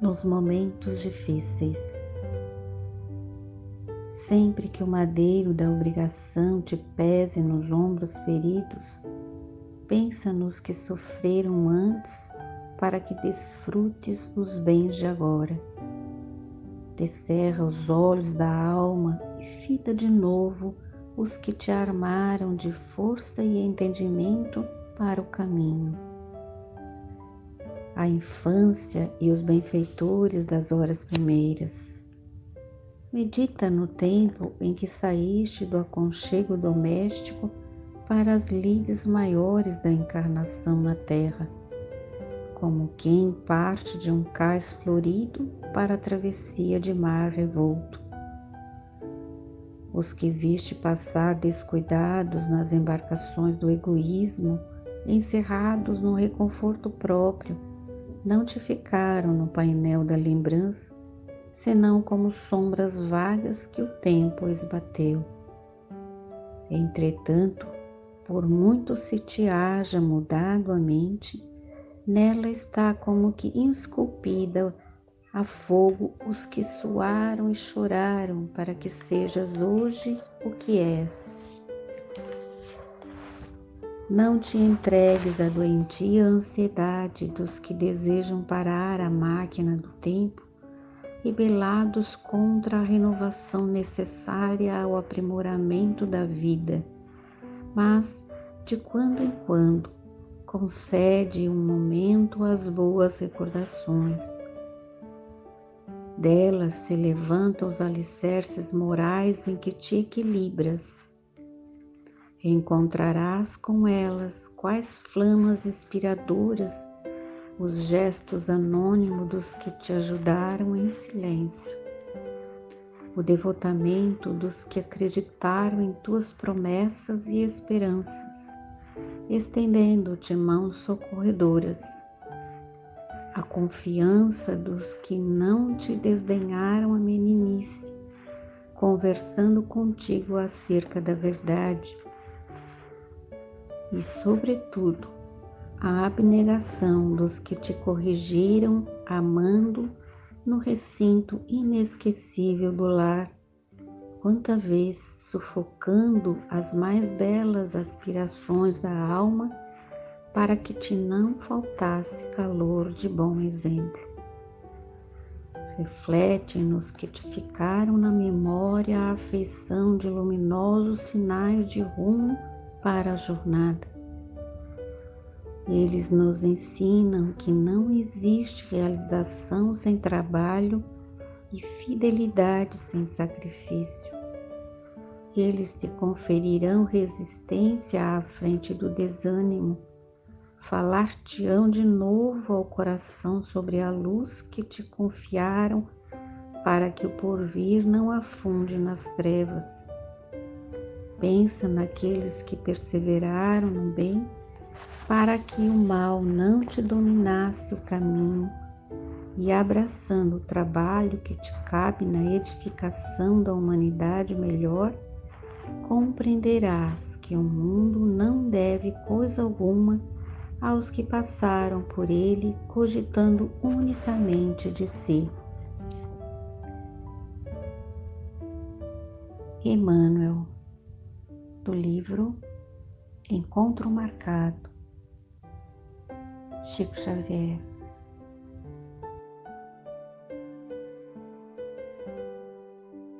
nos momentos difíceis. Sempre que o madeiro da obrigação te pese nos ombros feridos, pensa nos que sofreram antes para que desfrutes os bens de agora. Descerra os olhos da alma e fita de novo os que te armaram de força e entendimento para o caminho. A infância e os benfeitores das horas primeiras. Medita no tempo em que saíste do aconchego doméstico para as lides maiores da encarnação na terra, como quem parte de um cais florido para a travessia de mar revolto os que viste passar descuidados nas embarcações do egoísmo, encerrados no reconforto próprio, não te ficaram no painel da lembrança, senão como sombras vagas que o tempo esbateu. Entretanto, por muito se te haja mudado a mente, nela está como que esculpida a fogo os que suaram e choraram para que sejas hoje o que és. Não te entregues à doentia ansiedade dos que desejam parar a máquina do tempo, rebelados contra a renovação necessária ao aprimoramento da vida, mas de quando em quando concede um momento às boas recordações delas se levantam os alicerces morais em que te equilibras. Encontrarás com elas quais flamas inspiradoras os gestos anônimos dos que te ajudaram em silêncio, o devotamento dos que acreditaram em tuas promessas e esperanças, estendendo-te mãos socorredoras. A confiança dos que não te desdenharam a meninice, conversando contigo acerca da verdade, e, sobretudo, a abnegação dos que te corrigiram amando no recinto inesquecível do lar, quanta vez sufocando as mais belas aspirações da alma para que te não faltasse calor de bom exemplo. Reflete nos que te ficaram na memória a afeição de luminosos sinais de rumo para a jornada. Eles nos ensinam que não existe realização sem trabalho e fidelidade sem sacrifício. Eles te conferirão resistência à frente do desânimo falar-te-ão de novo ao coração sobre a luz que te confiaram, para que o porvir não afunde nas trevas. Pensa naqueles que perseveraram no bem, para que o mal não te dominasse o caminho, e abraçando o trabalho que te cabe na edificação da humanidade melhor, compreenderás que o mundo não deve coisa alguma aos que passaram por ele cogitando unicamente de si. Emmanuel, do livro Encontro Marcado, Chico Xavier.